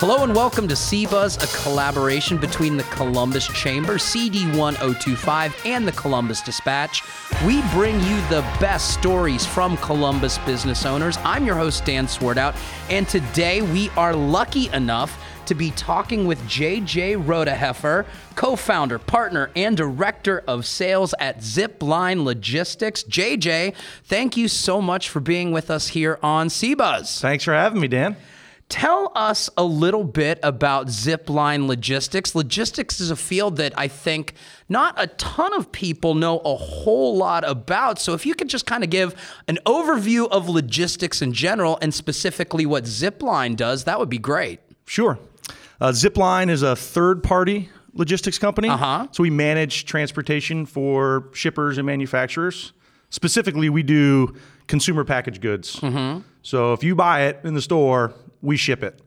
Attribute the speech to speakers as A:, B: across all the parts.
A: Hello and welcome to CBuzz, a collaboration between the Columbus Chamber, CD1025, and the Columbus Dispatch. We bring you the best stories from Columbus business owners. I'm your host, Dan Swartout, and today we are lucky enough to be talking with JJ Rodeheffer, co founder, partner, and director of sales at Zipline Logistics. JJ, thank you so much for being with us here on CBuzz.
B: Thanks for having me, Dan.
A: Tell us a little bit about zipline logistics. Logistics is a field that I think not a ton of people know a whole lot about. So, if you could just kind of give an overview of logistics in general and specifically what Zipline does, that would be great.
B: Sure. Uh, Zipline is a third party logistics company.
A: Uh-huh.
B: So, we manage transportation for shippers and manufacturers. Specifically, we do consumer packaged goods.
A: Mm-hmm.
B: So, if you buy it in the store, we ship it.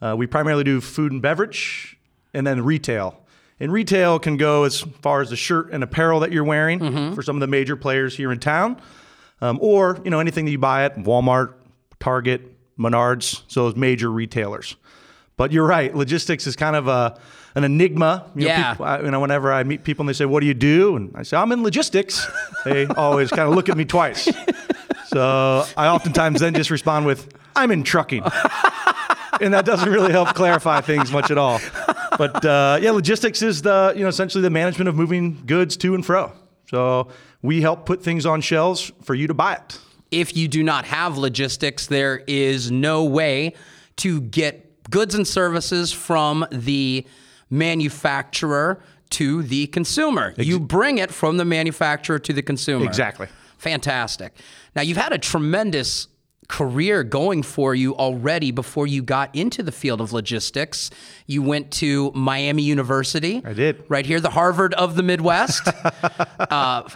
B: Uh, we primarily do food and beverage and then retail. And retail can go as far as the shirt and apparel that you're wearing
A: Mm-hmm.
B: for some of the major players here in town, um, or you know anything that you buy at Walmart, Target, Menards, so those major retailers. But you're right, logistics is kind of a an enigma. You know,
A: Yeah.
B: people- I- you know, whenever I meet people and they say, "What do you do?" and I say, "I'm in logistics," they always kind of look at me twice. So I oftentimes then just respond with, "I'm in trucking." and that doesn't really help clarify things much at all. But uh, yeah, logistics is the you know essentially the management of moving goods to and fro. So we help put things on shelves for you to buy it.
A: If you do not have logistics, there is no way to get goods and services from the manufacturer to the consumer. You bring it from the manufacturer to the consumer.
B: Exactly.
A: Fantastic. Now, you've had a tremendous career going for you already before you got into the field of logistics. You went to Miami University.
B: I did.
A: Right here, the Harvard of the Midwest, uh,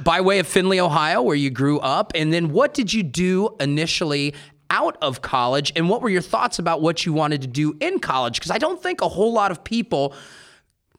A: by way of Findlay, Ohio, where you grew up. And then what did you do initially? Out of college, and what were your thoughts about what you wanted to do in college? Because I don't think a whole lot of people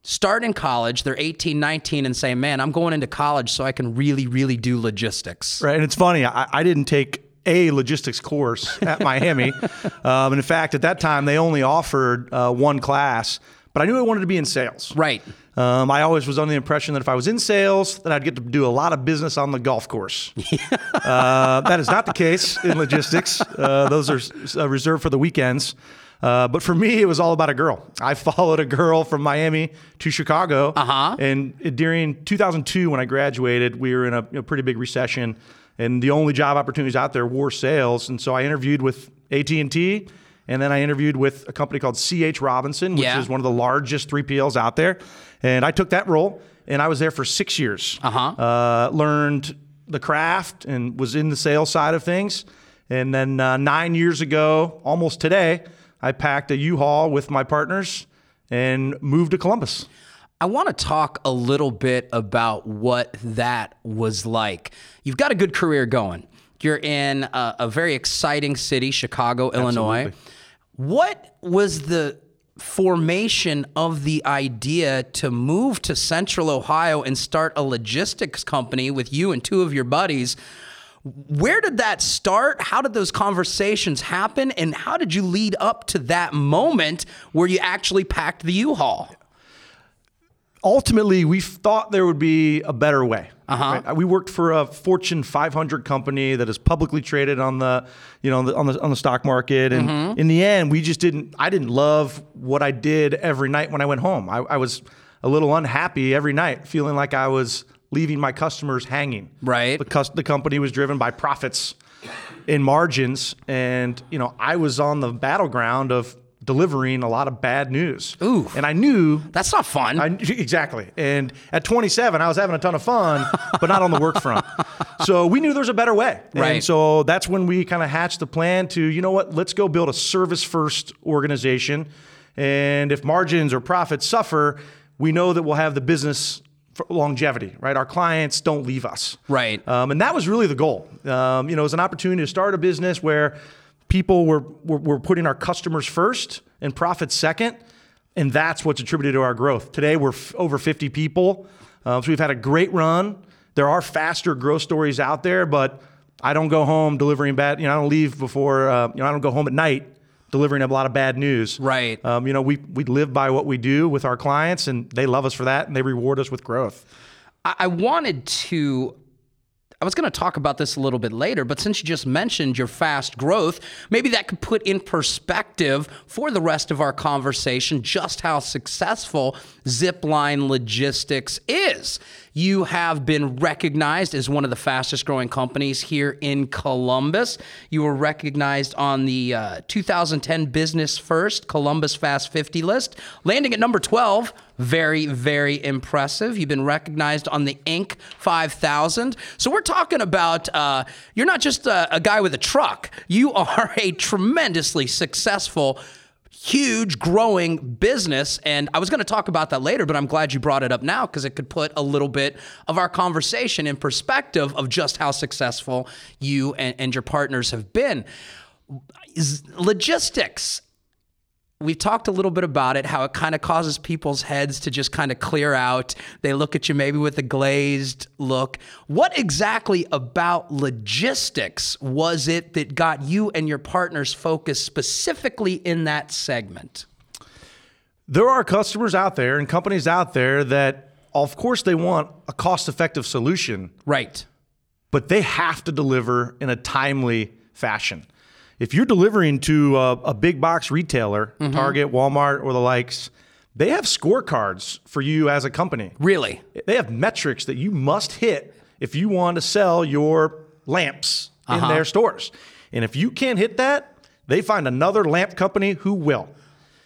A: start in college, they're 18, 19, and say, Man, I'm going into college so I can really, really do logistics.
B: Right, and it's funny. I, I didn't take a logistics course at Miami, um, and in fact, at that time they only offered uh, one class. But I knew I wanted to be in sales.
A: Right.
B: Um, I always was under the impression that if I was in sales, that I'd get to do a lot of business on the golf course. uh, that is not the case in logistics. Uh, those are uh, reserved for the weekends. Uh, but for me, it was all about a girl. I followed a girl from Miami to Chicago.
A: Uh-huh.
B: And during 2002, when I graduated, we were in a, you know, pretty big recession, and the only job opportunities out there were sales. And so I interviewed with AT&T, and then I interviewed with a company called CH Robinson, which
A: Yeah.
B: is one of the largest 3PLs out there. And I took that role, and I was there for six years.
A: Uh-huh.
B: Uh, learned the craft and was in the sales side of things. And then uh, nine years ago, almost today, I packed a U-Haul with my partners and moved to Columbus.
A: I want to talk a little bit about what that was like. You've got a good career going. You're in a, a very exciting city, Chicago, Illinois. What was the formation of the idea to move to Central Ohio and start a logistics company with you and two of your buddies? Where did that start? How did those conversations happen? And how did you lead up to that moment where you actually packed the U-Haul?
B: Ultimately we thought there would be a better way.
A: Uh-huh.
B: Right? We worked for a Fortune 500 company that is publicly traded on the, you know, on the on the, on the stock market, and
A: Mm-hmm.
B: in the end, we just didn't. I didn't love what I did every night when I went home. I, I was a little unhappy every night, feeling like I was leaving my customers hanging.
A: Right.
B: Because the company was driven by profits and margins, and you know, I was on the battleground of delivering a lot of bad news.
A: Ooh.
B: And I knew
A: That's not fun.
B: I, exactly. And at 27, I was having a ton of fun, but not on the work front. So we knew there was a better way.
A: Right.
B: And so that's when we kind of hatched the plan to, you know what, let's go build a service first organization. And if margins or profits suffer, we know that we'll have the business for longevity, right? Our clients don't leave us.
A: Right.
B: Um, and that was really the goal. Um, you know, it was an opportunity to start a business where people were, were, were putting our customers first and profits second. And that's what's attributed to our growth. Today, we're f- over 50 people. Uh, so we've had a great run. There are faster growth stories out there, but I don't go home delivering bad, you know, I don't leave before, uh, you know, I don't go home at night delivering a lot of bad news.
A: Right.
B: Um, you know, we we live by what we do with our clients, and they love us for that, and they reward us with growth.
A: I, I wanted to. I was going to talk about this a little bit later, but since you just mentioned your fast growth, maybe that could put in perspective for the rest of our conversation just how successful Zipline Logistics is. You have been recognized as one of the fastest growing companies here in Columbus. You were recognized on the uh, 2010 Business First Columbus Fast 50 list, landing at number 12. Very, very impressive. You've been recognized on the Inc. 5000. So we're talking about uh, you're not just a, a guy with a truck, you are a tremendously successful huge growing business. And I was going to talk about that later, but I'm glad you brought it up now because it could put a little bit of our conversation in perspective of just how successful you and, and your partners have been. Logistics we've talked a little bit about it, how it kind of causes people's heads to just kind of clear out. They look at you maybe with a glazed look. What exactly about logistics was it that got you and your partners focused specifically in that segment?
B: There are customers out there and companies out there that, of course, they want a cost effective solution.
A: Right.
B: But they have to deliver in a timely fashion if you're delivering to a, a big box retailer, mm-hmm. Target, Walmart, or the likes, they have scorecards for you as a company.
A: Really?
B: They have metrics that you must hit if you want to sell your lamps uh-huh. in their stores. And if you can't hit that, they find another lamp company who will.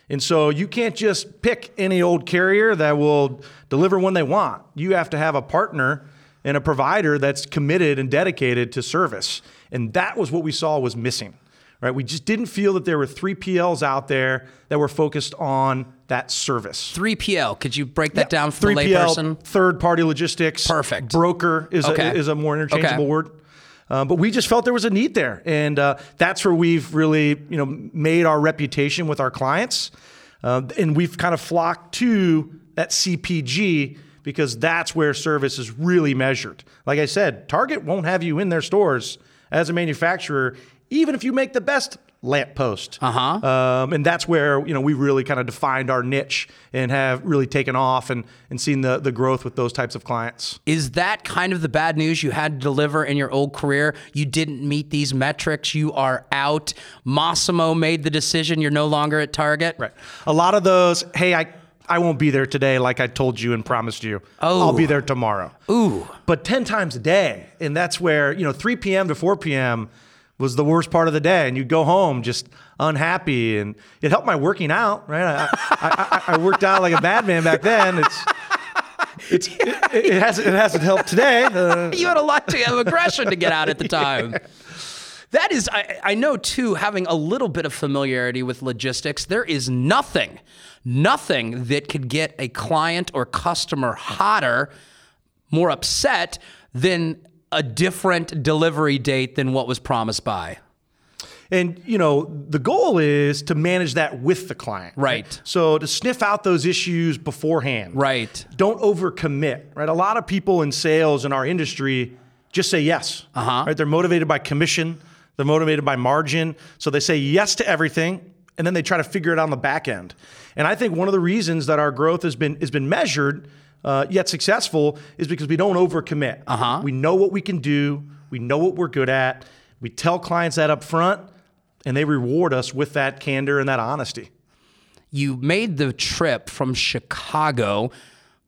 B: And so you can't just pick any old carrier that will deliver when they want. You have to have a partner and a provider that's committed and dedicated to service. And that was what we saw was missing right? We just didn't feel that there were 3PLs out there that were focused on that service.
A: 3PL, could you break that down for 3PL, the layperson?
B: Third party logistics.
A: Perfect.
B: Broker is, okay. a, is a more interchangeable okay. word. Uh, but we just felt there was a need there, and uh, that's where we've really, you know, made our reputation with our clients, uh, and we've kind of flocked to that CPG because that's where service is really measured. Like I said, Target won't have you in their stores as a manufacturer even if you make the best lamppost.
A: Uh-huh.
B: Um, and that's where, you know, we really kind of defined our niche and have really taken off and, and seen the, the growth with those types of clients.
A: Is that kind of the bad news you had to deliver in your old career? You didn't meet these metrics. You are out. Massimo made the decision. You're no longer at Target.
B: Right. A lot of those, hey, I I won't be there today like I told you and promised you.
A: Oh.
B: I'll be there tomorrow.
A: Ooh.
B: But 10 times a day. And that's where, you know, 3 p.m. to 4 p.m was the worst part of the day, and you'd go home just unhappy. And it helped my working out, right? I, I, I, I worked out like a madman back then. It's it's, it, it, hasn't it hasn't helped today. Uh,
A: you had a lot of aggression to get out at the time. That is, I, I know too, having a little bit of familiarity with logistics, there is nothing, nothing that could get a client or customer hotter, more upset than a different delivery date than what was promised by.
B: And you know, the goal is to manage that with the client.
A: Right. right.
B: So to sniff out those issues beforehand.
A: Right.
B: Don't overcommit. Right. A lot of people in sales in our industry just say yes.
A: Uh-huh.
B: Right. They're motivated by commission. They're motivated by margin. So they say yes to everything, and then they try to figure it out on the back end. And I think one of the reasons that our growth has been has been measured uh, yet successful is because we don't overcommit.
A: Uh-huh.
B: We know what we can do. We know what we're good at. We tell clients that up front, and they reward us with that candor and that honesty.
A: You made the trip from Chicago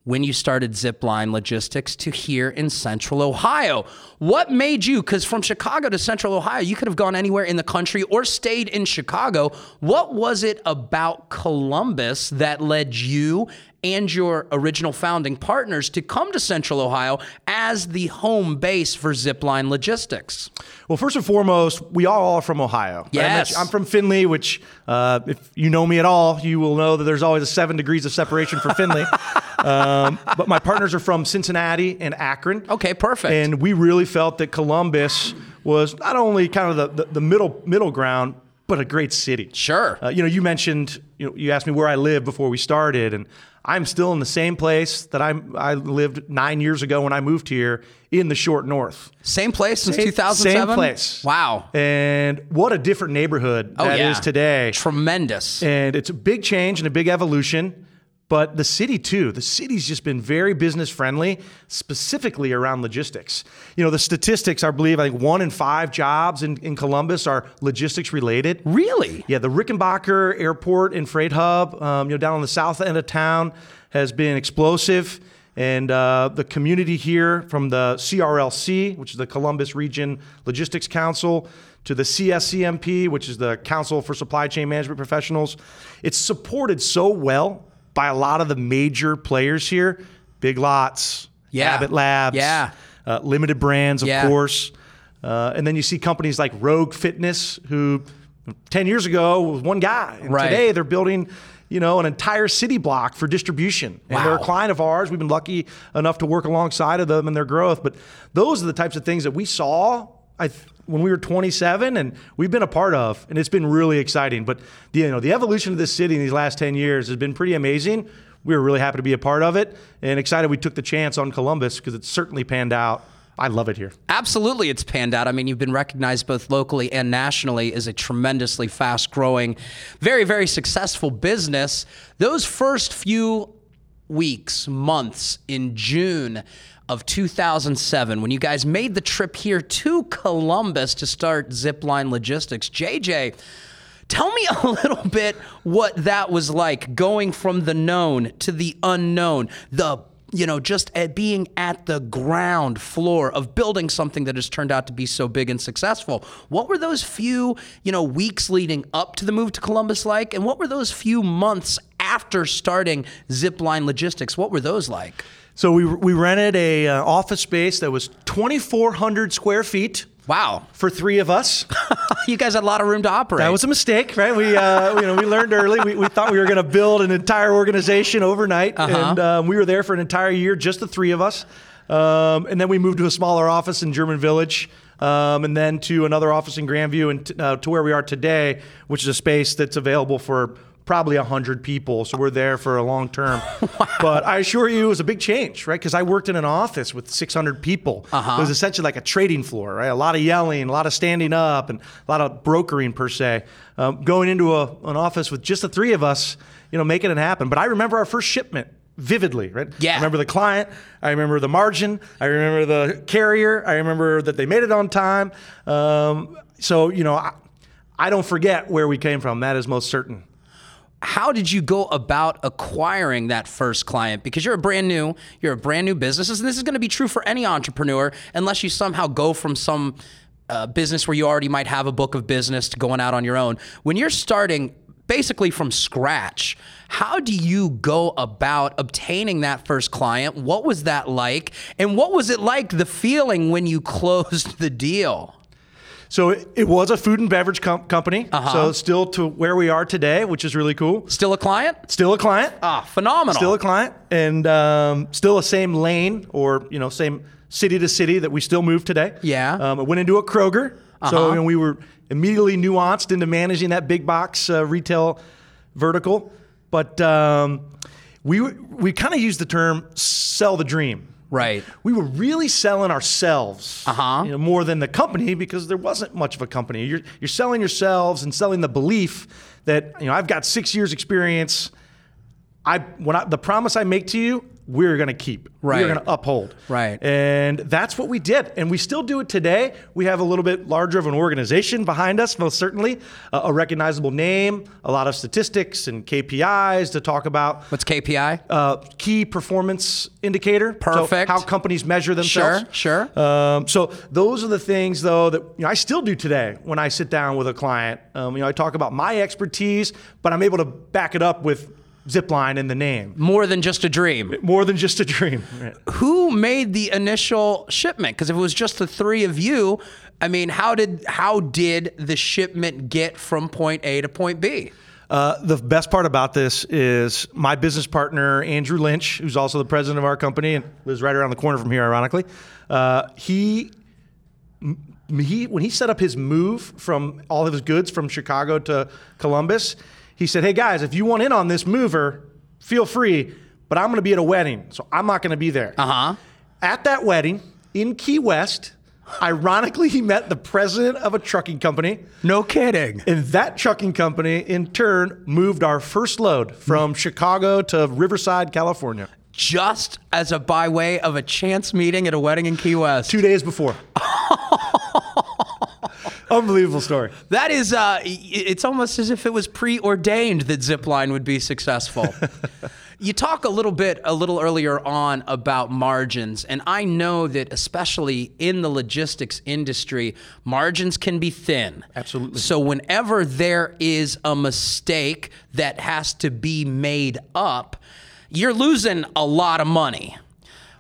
A: when you started Zipline Logistics to here in Central Ohio. What made you, because from Chicago to Central Ohio, you could have gone anywhere in the country or stayed in Chicago. What was it about Columbus that led you and your original founding partners to come to Central Ohio as the home base for Zipline Logistics?
B: Well, first and foremost, we are all are from Ohio.
A: Yes.
B: I'm from Findlay, which, uh, if you know me at all, you will know that there's always a seven degrees of separation for Findlay. um, but my partners are from Cincinnati and Akron.
A: Okay, perfect.
B: And we really felt that Columbus was not only kind of the, the, the middle middle ground, but a great city.
A: Sure.
B: Uh, you know, you mentioned, you know, you asked me where I live before we started, and I'm still in the same place that I'm, I lived nine years ago when I moved here in the short north.
A: Same place since 2007?
B: Same place.
A: Wow.
B: And what a different neighborhood
A: Oh,
B: that is
A: yeah.
B: today.
A: Tremendous.
B: And it's a big change and a big evolution. But the city too, the city's just been very business friendly, specifically around logistics. You know, the statistics, I believe, I think one in five jobs in, in Columbus are logistics related.
A: Really?
B: Yeah, the Rickenbacker Airport and Freight Hub, um, you know, down on the south end of town, has been explosive. And uh, the community here, from the CRLC, which is the Columbus Region Logistics Council, to the CSCMP, which is the Council for Supply Chain Management Professionals, it's supported so well by a lot of the major players here. Big Lots,
A: Yeah.
B: Abbott Labs,
A: Yeah.
B: uh, Limited Brands, of
A: Yeah.
B: course. Uh, and then you see companies like Rogue Fitness, who 10 years ago was one guy. And
A: Right.
B: today they're building, you know, an entire city block for distribution. And they're a client of ours. We've been lucky enough to work alongside of them in their growth. But those are the types of things that we saw I when we were 27 and we've been a part of. And it's been really exciting. But the, you know, the evolution of this city in these last 10 years has been pretty amazing. We were really happy to be a part of it and excited we took the chance on Columbus because it's certainly panned out. I love it here.
A: Absolutely, it's panned out. I mean, you've been recognized both locally and nationally as a tremendously fast growing, very, very successful business. Those first few weeks, months in June of 2007, when you guys made the trip here to Columbus to start Zipline Logistics, JJ, Tell me a little bit what that was like going from the known to the unknown, the you know, just at being at the ground floor of building something that has turned out to be so big and successful. What were those few, you know, weeks leading up to the move to Columbus like? And what were those few months after starting Zipline Logistics? What were those like?
B: So we, we rented a uh, office space that was 2,400 square feet
A: Wow.
B: for three of us.
A: You guys had a lot of room to operate.
B: That was a mistake, right? We, uh, you know, we learned early. We, we thought we were going to build an entire organization overnight, and um, we were there for an entire year, just the three of us. Um, and then we moved to a smaller office in German Village, um, and then to another office in Grandview, and t- uh, to where we are today, which is a space that's available for probably 100 people. So we're there for a long term. But I assure you, it was a big change, right? Because I worked in an office with 600 people. It was essentially like a trading floor, right? A lot of yelling, a lot of standing up, and a lot of brokering per se. Um, going into a, an office with just the three of us, you know, making it happen. But I remember our first shipment vividly, right?
A: Yeah.
B: I remember the client. I remember the margin. I remember the carrier. I remember that they made it on time. Um, so, you know, I, I don't forget where we came from. That is most certain.
A: How did you go about acquiring that first client? Because you're a brand new, you're a brand new business, and this is going to be true for any entrepreneur, unless you somehow go from some uh, business where you already might have a book of business to going out on your own. When you're starting basically from scratch, how do you go about obtaining that first client? What was that like? And what was it like the feeling when you closed the deal?
B: So it, it was a food and beverage com- company.
A: Uh-huh.
B: So still to where we are today, which is really cool.
A: Still a client?
B: Still a client.
A: Ah, phenomenal.
B: Still a client, and um, still a same lane or you know same city to city that we still move today.
A: Yeah.
B: Um, I went into a Kroger, so
A: Uh-huh.
B: you know, we were immediately nuanced into managing that big box uh, retail vertical. But um, we we kind of used the term "sell the dream."
A: Right.
B: we were really selling ourselves,
A: Uh-huh.
B: you know, more than the company because there wasn't much of a company. You're you're selling yourselves and selling the belief that you know I've got six years experience. I when I, the promise I make to you, we're going to keep.
A: Right.
B: We're going to uphold.
A: Right.
B: And that's what we did, and we still do it today. We have a little bit larger of an organization behind us, most certainly, a, a recognizable name, a lot of statistics and KPIs to talk about
A: What's KPI?
B: uh, key performance indicator. So
A: Perfect.
B: how companies measure themselves.
A: Sure, sure.
B: Um, so those are the things, though, that you know, I still do today when I sit down with a client. Um, you know, I talk about my expertise, but I'm able to back it up with Zipline in the name.
A: More than just a dream.
B: More than just a dream. Right.
A: who made the initial shipment? Because if it was just the three of you, I mean, how did how did the shipment get from point A to point B?
B: Uh, the best part about this is my business partner, Andrew Lynch, who's also the president of our company and lives right around the corner from here, ironically. Uh, he, m- he, when he set up his move from all of his goods from Chicago to Columbus, he said, Hey guys, if you want in on this mover, feel free, but I'm going to be at a wedding, so I'm not going to be there.
A: Uh huh.
B: At that wedding in Key West, ironically, he met the president of a trucking company.
A: No kidding.
B: And that trucking company, in turn, moved our first load from Chicago to Riverside, California,
A: Just as a byway of a chance meeting at a wedding in Key West.
B: two days before. Unbelievable story.
A: That is, uh, it's almost as if it was preordained that Zipline would be successful. you talk a little bit, a little earlier on about margins, and I know that especially in the logistics industry, margins can be thin.
B: Absolutely.
A: So whenever there is a mistake that has to be made up, you're losing a lot of money.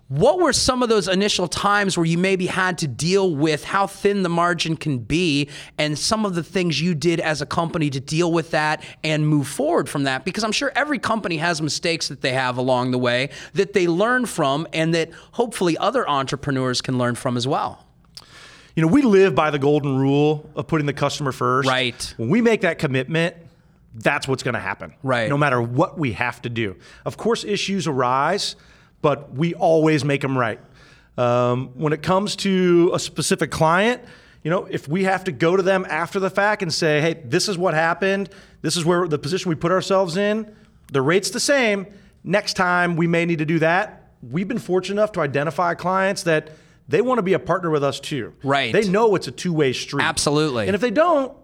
A: What were some of those initial times where you maybe had to deal with how thin the margin can be and some of the things you did as a company to deal with that and move forward from that? Because I'm sure every company has mistakes that they have along the way that they learn from and that hopefully other entrepreneurs can learn from as well.
B: You know, we live by the golden rule of putting the customer first.
A: Right.
B: When we make that commitment, that's what's going to happen.
A: Right.
B: No matter what we have to do. Of course, issues arise, but we always make them right. Um, when it comes to a specific client, you know, if we have to go to them after the fact and say, hey, this is what happened, this is where the position we put ourselves in, the rate's the same. Next time we may need to do that. We've been fortunate enough to identify clients that they want to be a partner with us too.
A: Right.
B: They know it's a two way street.
A: Absolutely.
B: And if they don't,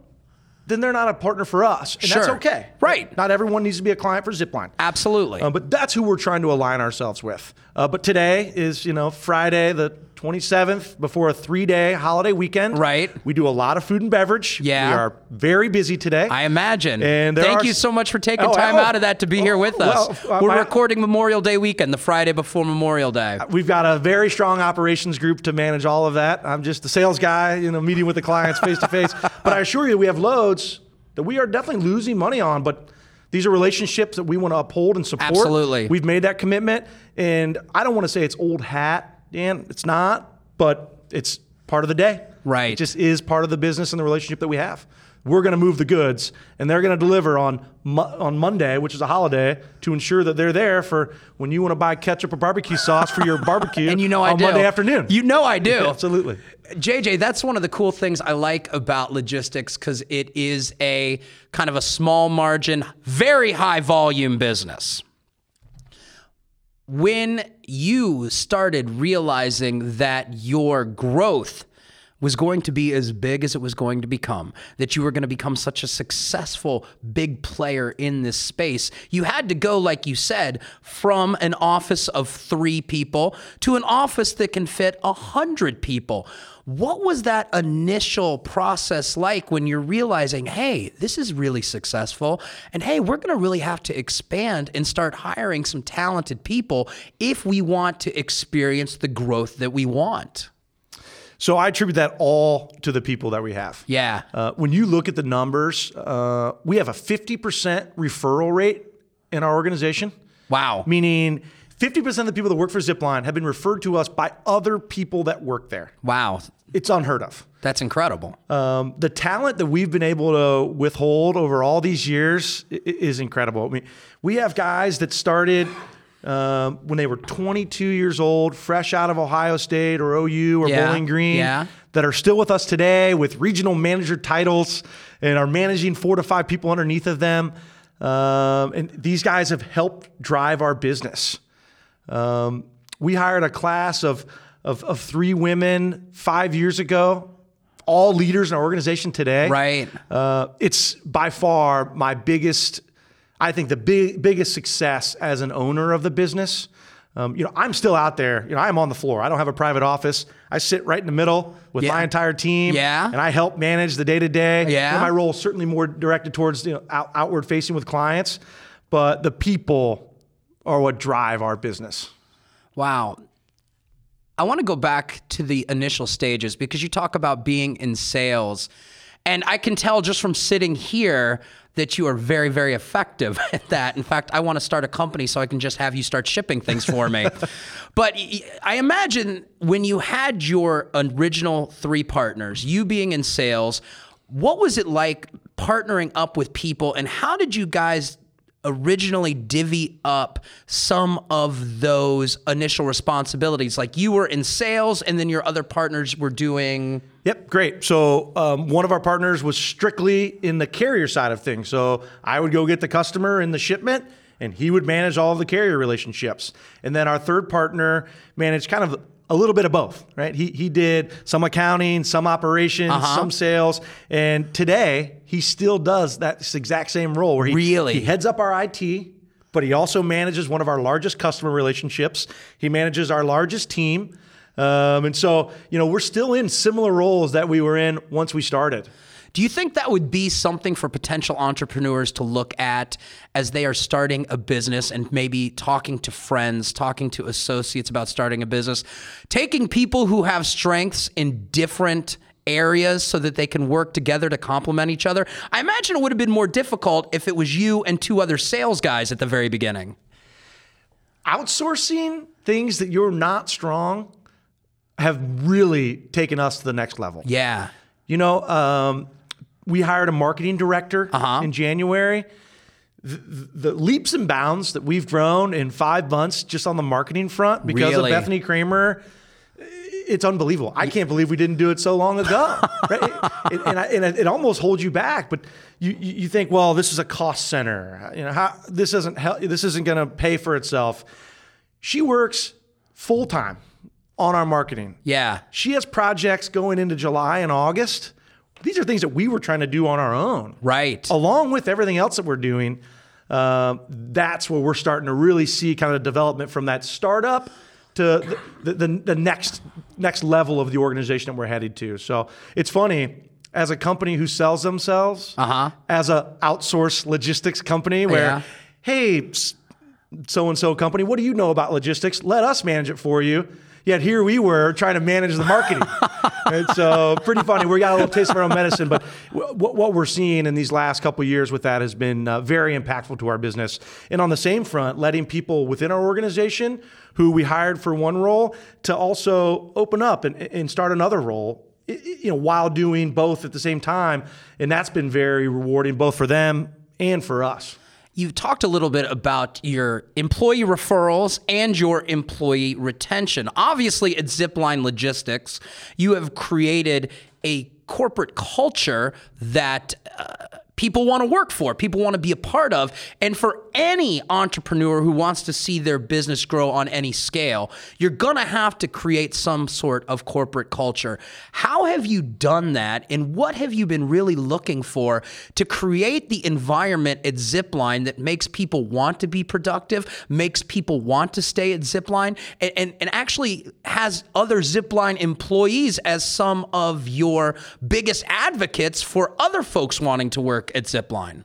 B: then they're not a partner for us. And that's
A: Sure.
B: okay.
A: Right.
B: Not everyone needs to be a client for Zipline.
A: Absolutely.
B: Uh, but that's who we're trying to align ourselves with. Uh, but today is, you know, Friday the 27th before a three-day holiday weekend.
A: Right.
B: We do a lot of food and beverage.
A: Yeah.
B: We are very busy today.
A: I imagine.
B: And
A: Thank
B: are
A: you so much for taking
B: Oh,
A: time
B: oh,
A: out of that to be here
B: oh,
A: with us.
B: well, uh,
A: We're
B: my-
A: recording Memorial Day weekend, the Friday before Memorial Day.
B: We've got a very strong operations group to manage all of that. I'm just the sales guy, you know, meeting with the clients face to face. But I assure you, we have loads that we are definitely losing money on. But these are relationships that we want to uphold and support.
A: Absolutely.
B: We've made that commitment. And I don't want to say it's old hat, Dan. It's not, but it's part of the day.
A: Right.
B: It just is part of the business and the relationship that we have. We're going to move the goods, and they're going to deliver on on Monday, which is a holiday, to ensure that they're there for when you want to buy ketchup or barbecue sauce for your barbecue.
A: And you know I
B: on
A: do.
B: Monday afternoon.
A: You know I do.
B: absolutely.
A: JJ, that's one of the cool things I like about logistics because it is a kind of a small margin, very high volume business. When you started realizing that your growth was going to be as big as it was going to become, that you were going to become such a successful big player in this space, you had to go, like you said, from an office of three people to an office that can fit a hundred people. What was that initial process like when you're realizing, hey, this is really successful, and hey, we're going to really have to expand and start hiring some talented people if we want to experience the growth that we want?
B: So I attribute that all to the people that we have.
A: Yeah.
B: Uh, when you look at the numbers, uh, we have a 50% referral rate in our organization.
A: Wow.
B: Meaning 50% of the people that work for Zipline have been referred to us by other people that work there.
A: Wow.
B: It's unheard of.
A: That's incredible.
B: Um, the talent that we've been able to withhold over all these years is incredible. I mean, we have guys that started um, when they were 22 years old, fresh out of Ohio State or OU or
A: Yeah,
B: Bowling Green,
A: yeah.
B: that are still with us today with regional manager titles and are managing four to five people underneath of them. Um, and these guys have helped drive our business. Um, we hired a class of, of, of three women five years ago, all leaders in our organization today.
A: Right.
B: Uh, it's by far my biggest, I think, the big, biggest success as an owner of the business. Um, you know, I'm still out there. You know, I'm on the floor. I don't have a private office. I sit right in the middle with
A: Yeah.
B: my entire team.
A: Yeah.
B: And I help manage the day to day.
A: Yeah.
B: My role is certainly more directed towards you know out, outward facing with clients, but the people are what drive our business.
A: Wow. I want to go back to the initial stages because you talk about being in sales. And I can tell just from sitting here that you are very, very effective at that. In fact, I want to start a company so I can just have you start shipping things for me. but I imagine when you had your original three partners, you being in sales, what was it like partnering up with people and how did you guys originally divvy up some of those initial responsibilities? Like you were in sales, and then your other partners were doing.
B: Yep, great. So um, one of our partners was strictly in the carrier side of things. So I would go get the customer in the shipment, and he would manage all of the carrier relationships. And then our third partner managed kind of a little bit of both, right? He, he did some accounting, some operations, uh-huh. some sales, and today he still does that exact same role where he
A: really
B: he heads up our IT, but he also manages one of our largest customer relationships. He manages our largest team, um, and so you know we're still in similar roles that we were in once we started.
A: Do you think that would be something for potential entrepreneurs to look at as they are starting a business and maybe talking to friends, talking to associates about starting a business? Taking people who have strengths in different areas so that they can work together to complement each other. I imagine it would have been more difficult if it was you and two other sales guys at the very beginning.
B: Outsourcing things that you're not strong have really taken us to the next level.
A: Yeah.
B: You know, um, we hired a marketing director uh-huh. in January. The, the, leaps and bounds that we've grown in five months just on the marketing front because really? of Bethany Kramer, it's unbelievable. I can't believe we didn't do it so long ago. right? it, and, I, and, it almost holds you back. But you, you think, well, this is a cost center. You know, how, this isn't this isn't going to pay for itself. She works full time on our marketing.
A: Yeah,
B: she has projects going into July and August these are things that we were trying to do on our own.
A: Right.
B: Along with everything else that we're doing, uh, that's where we're starting to really see kind of development from that startup to the, the, the, next next level of the organization that we're headed to. So it's funny as a company who sells themselves uh-huh. as a outsourced logistics company where, yeah. hey, so and so company, what do you know about logistics? Let us manage it for you. Yet here we were trying to manage the marketing. and so pretty funny. We got a little taste of our own medicine, but w- what we're seeing in these last couple years with that has been uh, very impactful to our business. And on the same front, letting people within our organization who we hired for one role to also open up and, and start another role you know while doing both at the same time and that's been very rewarding both for them and for us
A: You've talked a little bit about your employee referrals and your employee retention. Obviously, at Zipline Logistics, you have created a corporate culture that uh, people want to work for, people want to be a part of. And for any entrepreneur who wants to see their business grow on any scale, you're going to have to create some sort of corporate culture. How have you done that? And what have you been really looking for to create the environment at Zipline that makes people want to be productive, makes people want to stay at Zipline, and, and, and actually has other Zipline employees as some of your biggest advocates for other folks wanting to work at Zipline?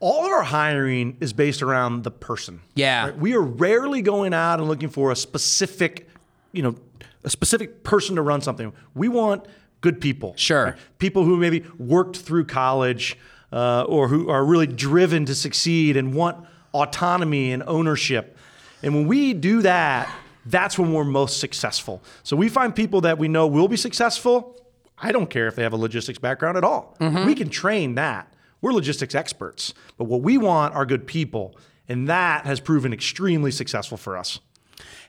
B: All of our hiring is based around the person.
A: Yeah.
B: Right? We are rarely going out and looking for a specific, you know, a specific person to run something. We want good people.
A: Sure. Right?
B: People who maybe worked through college uh, or who are really driven to succeed and want autonomy and ownership. And when we do that, that's when we're most successful. So we find people that we know will be successful I don't care if they have a logistics background at all. Mm-hmm. We can train that. We're logistics experts. But what we want are good people. And that has proven extremely successful for us.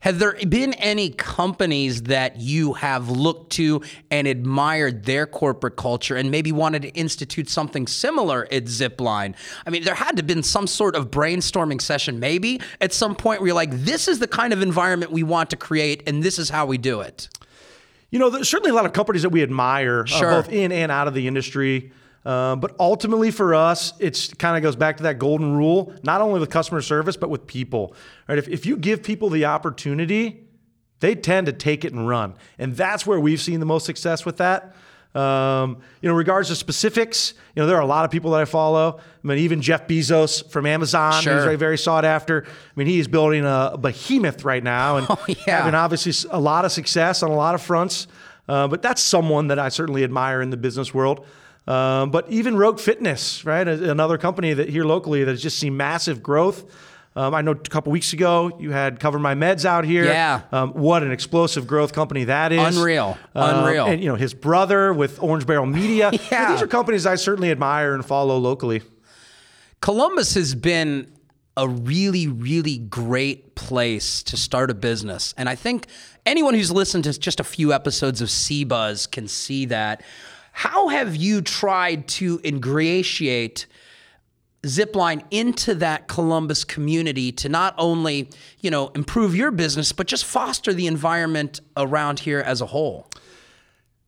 A: Have there been any companies that you have looked to and admired their corporate culture and maybe wanted to institute something similar at Zipline? I mean, there had to have been some sort of brainstorming session, maybe at some point where you're like, this is the kind of environment we want to create, and this is how we do it.
B: You know, there's certainly a lot of companies that we admire, uh, sure. uh, both in and out of the industry. Uh, but ultimately, for us, it kind of goes back to that golden rule, not only with customer service, but with people. Right? If, if you give people the opportunity, they tend to take it and run. And that's where we've seen the most success with that. Um, you know, regards to specifics, you know, there are a lot of people that I follow. I mean, even Jeff Bezos from Amazon, sure. very, very sought after. I mean, he's building a behemoth right now and oh, yeah. having obviously a lot of success on a lot of fronts. Uh, but that's someone that I certainly admire in the business world. Um, but even Rogue Fitness, right, another company that here locally that has just seen massive growth. Um, I know a couple weeks ago you had Cover My Meds out here.
A: Yeah.
B: Um, what an explosive growth company that is.
A: Unreal. Um, Unreal.
B: And, you know, his brother with Orange Barrel Media. yeah. these are companies I certainly admire and follow locally.
A: Columbus has been a really, really great place to start a business. And I think anyone who's listened to just a few episodes of CBuzz can see that. How have you tried to ingratiate Zipline into that Columbus community to not only, you know, improve your business, but just foster the environment around here as a whole?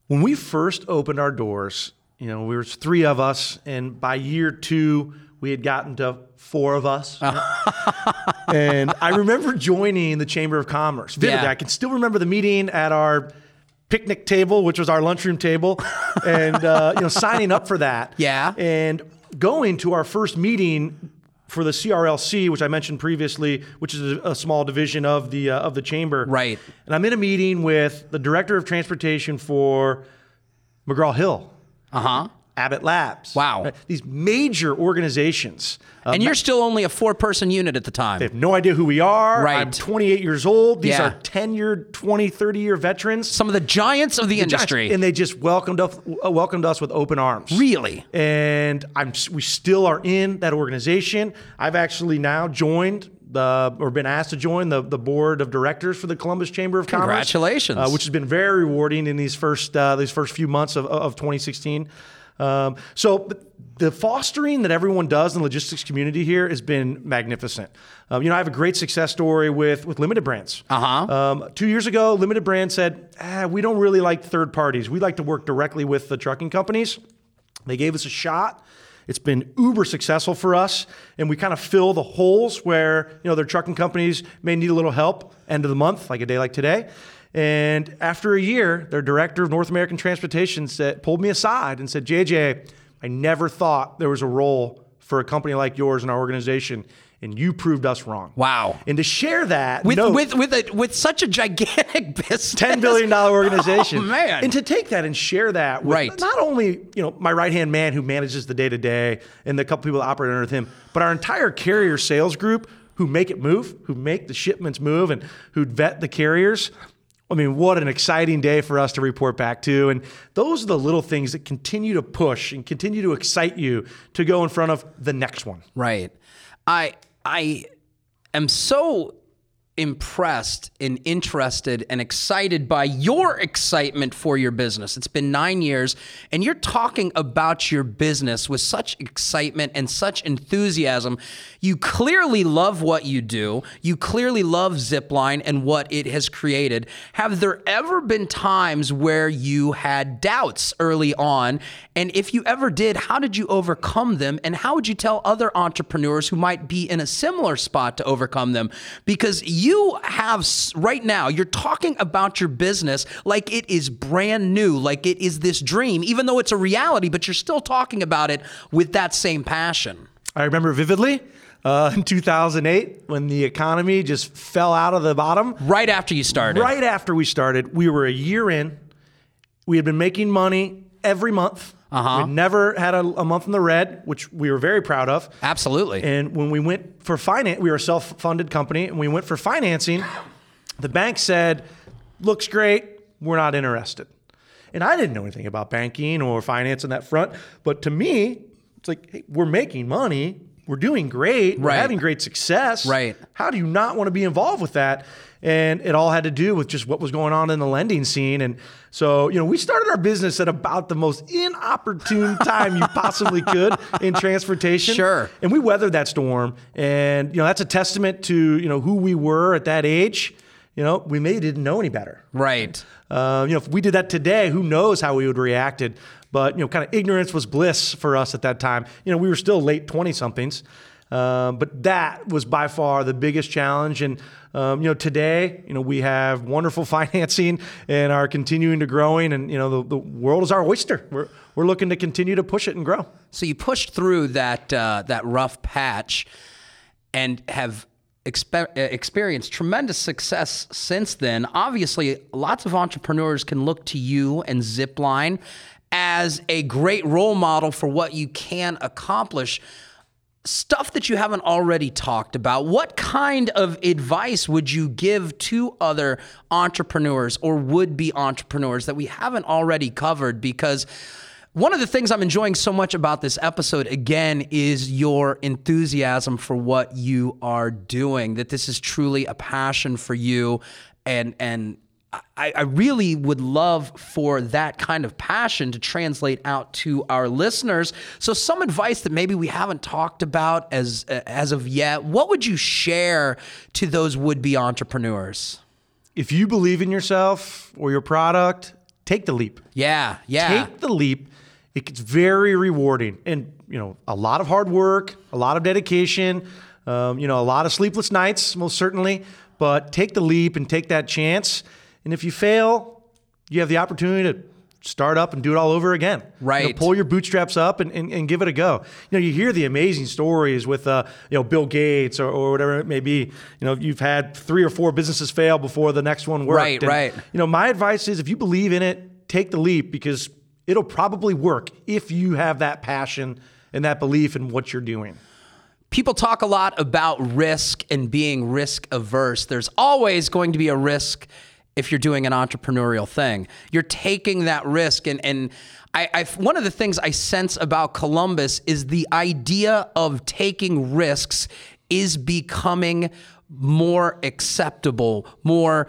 B: When we first opened our doors, you know, we were three of us, and by year two, we had gotten to four of us. and I remember joining the Chamber of Commerce vividly. Yeah. I can still remember the meeting at our picnic table, which was our lunchroom table, and uh, you know, signing up for that.
A: Yeah.
B: And going to our first meeting for the CRLC, which I mentioned previously, which is a, a small division of the uh, of the chamber.
A: Right.
B: And I'm in a meeting with the director of transportation for McGraw Hill.
A: Uh huh.
B: Abbott Labs.
A: Wow.
B: Right? These major organizations.
A: Uh, and you're still only a four person unit at the time.
B: They have no idea who we are.
A: Right.
B: I'm 28 years old. These
A: Yeah.
B: are 10 year, 20, 30 year veterans.
A: Some of the giants of the, industry.
B: And they just welcomed us, uh, welcomed us with open arms.
A: really?
B: and I'm we still are in that organization. I've actually now joined the or been asked to join the the board of directors for the Columbus Chamber of Commerce.
A: Congratulations.
B: uh, which has been very rewarding in these first uh, these first few months of, of 2016. Um, so the fostering that everyone does in the logistics community here has been magnificent. Um, you know, I have a great success story with with limited brands.
A: Uh-huh.
B: Um, two years ago, limited brands said, ah, "We don't really like third parties. We like to work directly with the trucking companies." They gave us a shot. It's been uber successful for us, and we kind of fill the holes where you know their trucking companies may need a little help end of the month, like a day like today. And after a year, their director of North American Transportation said, pulled me aside and said, "JJ, I never thought there was a role for a company like yours in our organization, and you proved us wrong."
A: Wow.
B: And to share that
A: With
B: note-
A: with with a, with such a gigantic business,
B: ten billion dollar organization.
A: Oh, man.
B: and to take that and share that with
A: Right.
B: not only you know my right hand man who manages the day to day and the couple people that operate under him, but our entire carrier sales group who make it move, who make the shipments move, and who vet the carriers. I mean, what an exciting day for us to report back to. And those are the little things that continue to push and continue to excite you to go in front of the next one.
A: Right. I I am so impressed and interested and excited by your excitement for your business. It's been 9 years and you're talking about your business with such excitement and such enthusiasm. You clearly love what you do. You clearly love Zipline and what it has created. Have there ever been times where you had doubts early on? And if you ever did, how did you overcome them? And how would you tell other entrepreneurs who might be in a similar spot to overcome them? Because you have right now, you're talking about your business like it is brand new, like it is this dream, even though it's a reality, but you're still talking about it with that same passion.
B: I remember vividly uh, in 2008 when the economy just fell out of the bottom.
A: Right after you started.
B: Right after we started, we were a year in. We had been making money every month.
A: Uh-huh.
B: We'd never had a, a month in the red, which we were very proud of.
A: Absolutely.
B: And when we went for finance, we were a self-funded company, and we went for financing. The bank said, "Looks great. We're not interested." And I didn't know anything about banking or finance on that front, but to me, it's like, hey, we're making money. We're doing great. We're having great success.
A: Right.
B: How do you not want to be involved with that? And it all had to do with just what was going on in the lending scene. And so, you know, we started our business at about the most inopportune time you possibly could in transportation.
A: Sure.
B: And we weathered that storm. And, you know, that's a testament to, you know, who we were at that age. You know, we maybe didn't know any better.
A: right.
B: Uh, you know, if we did that today, who knows how we would have reacted. But, you know, kind of ignorance was bliss for us at that time. You know, we were still late 20 somethings. Um, but that was by far the biggest challenge. And, um, you know, today, you know, we have wonderful financing and are continuing to growing. And, you know, the, the world is our oyster. We're, we're looking to continue to push it and grow.
A: So you pushed through that uh, that rough patch, and have uh, experienced tremendous success since then. Obviously, lots of entrepreneurs can look to you and Zipline as a great role model for what you can accomplish. Stuff that you haven't already talked about. What kind of advice would you give to other entrepreneurs or would be entrepreneurs that we haven't already covered? Because One of the things I'm enjoying so much about this episode, again, is your enthusiasm for what you are doing, that this is truly a passion for you. And, and I, I, really would love for that kind of passion to translate out to our listeners. So, some advice that maybe we haven't talked about as as of yet. What would you share to those would be entrepreneurs?
B: If you believe in yourself or your product, take the leap.
A: Yeah, yeah.
B: Take the leap. It gets very rewarding, and you know, a lot of hard work, a lot of dedication. Um, you know, a lot of sleepless nights, most certainly. But take the leap and take that chance and if you fail, you have the opportunity to start up and do it all over again.
A: Right.
B: You know, pull your bootstraps up and, and, and, give it a go. You know, you hear the amazing stories with, uh, you know, Bill Gates or, or whatever it may be. You know, you've had three or four businesses fail before the next one worked.
A: Right,
B: and,
A: right.
B: You know, my advice is if you believe in it, take the leap because it'll probably work if you have that passion and that belief in what you're doing.
A: People talk a lot about risk and being risk averse. There's always going to be a risk if you're doing an entrepreneurial thing. You're taking that risk. And, and I, I, one of the things I sense about Columbus is the idea of taking risks is becoming more acceptable, more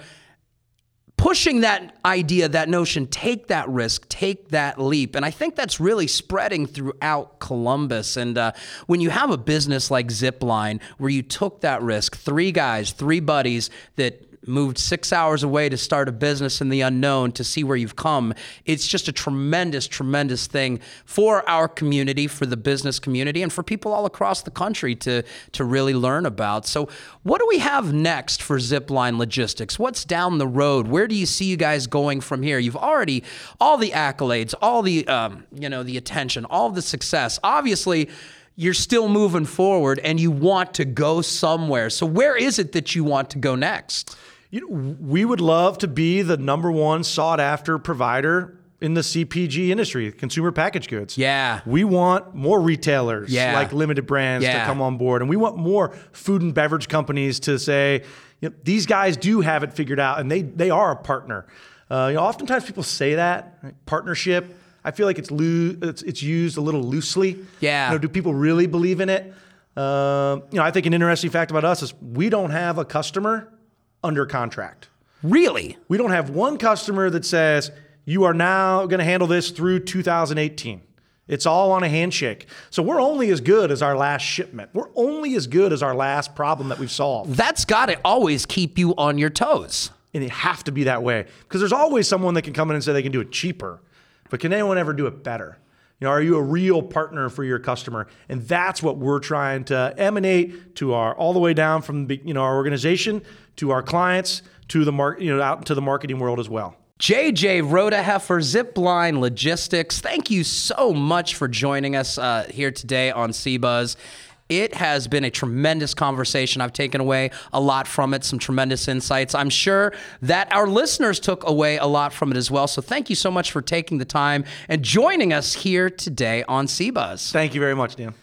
A: pushing that idea, that notion, take that risk, take that leap. And I think that's really spreading throughout Columbus. And uh, when you have a business like Zipline, where you took that risk, three guys, three buddies that moved six hours away to start a business in the unknown to see where you've come. It's just a tremendous, tremendous thing for our community, for the business community, and for people all across the country to, to really learn about. So, what do we have next for Zipline Logistics? What's down the road? Where do you see you guys going from here? You've already all the accolades, all the um, you know the attention, all the success. Obviously you're still moving forward and you want to go somewhere. So, where is it that you want to go next?
B: You know, we would love to be the number one sought after provider in the CPG industry, consumer packaged goods.
A: Yeah.
B: We want more retailers
A: yeah.
B: like limited brands
A: yeah.
B: to come on board. And we want more food and beverage companies to say, you know, these guys do have it figured out and they, they are a partner. Uh, you know, oftentimes people say that right? partnership. I feel like it's, loo- it's, it's used a little loosely.
A: Yeah.
B: You know, do people really believe in it? Uh, you know, I think an interesting fact about us is we don't have a customer under contract.
A: Really?
B: We don't have one customer that says, you are now going to handle this through 2018. It's all on a handshake. So we're only as good as our last shipment. We're only as good as our last problem that we've solved.
A: That's got to always keep you on your toes.
B: And it have to be that way because there's always someone that can come in and say they can do it cheaper. But can anyone ever do it better? You know, are you a real partner for your customer? And that's what we're trying to emanate to our all the way down from you know our organization to our clients to the market, you know, out into the marketing world as well.
A: JJ Rodeheffer, Zipline Logistics, thank you so much for joining us uh, here today on CBuzz. It has been a tremendous conversation. I've taken away a lot from it, some tremendous insights. I'm sure that our listeners took away a lot from it as well. So thank you so much for taking the time and joining us here today on CBuzz.
B: Thank you very much, Dan.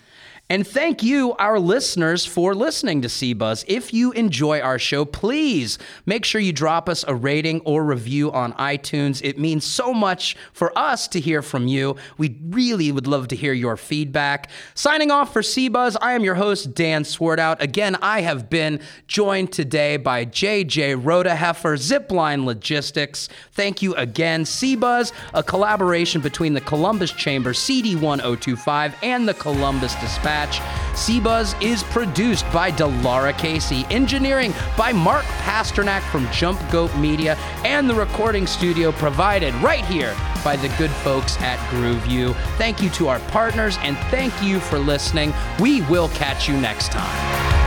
A: And thank you, our listeners, for listening to CBuzz. If you enjoy our show, please make sure you drop us a rating or review on iTunes. It means so much for us to hear from you. We really would love to hear your feedback. Signing off for CBuzz, I am your host, Dan Swartout. Again, I have been joined today by JJ Rodeheffer, Zipline Logistics. Thank you again. CBuzz, a collaboration between the Columbus Chamber CD1025 and the Columbus Dispatch. CBuzz is produced by Delara Casey, engineering by Mark Pasternak from Jump Goat Media, and the recording studio provided right here by the good folks at GrooveU. Thank you to our partners, and thank you for listening. We will catch you next time.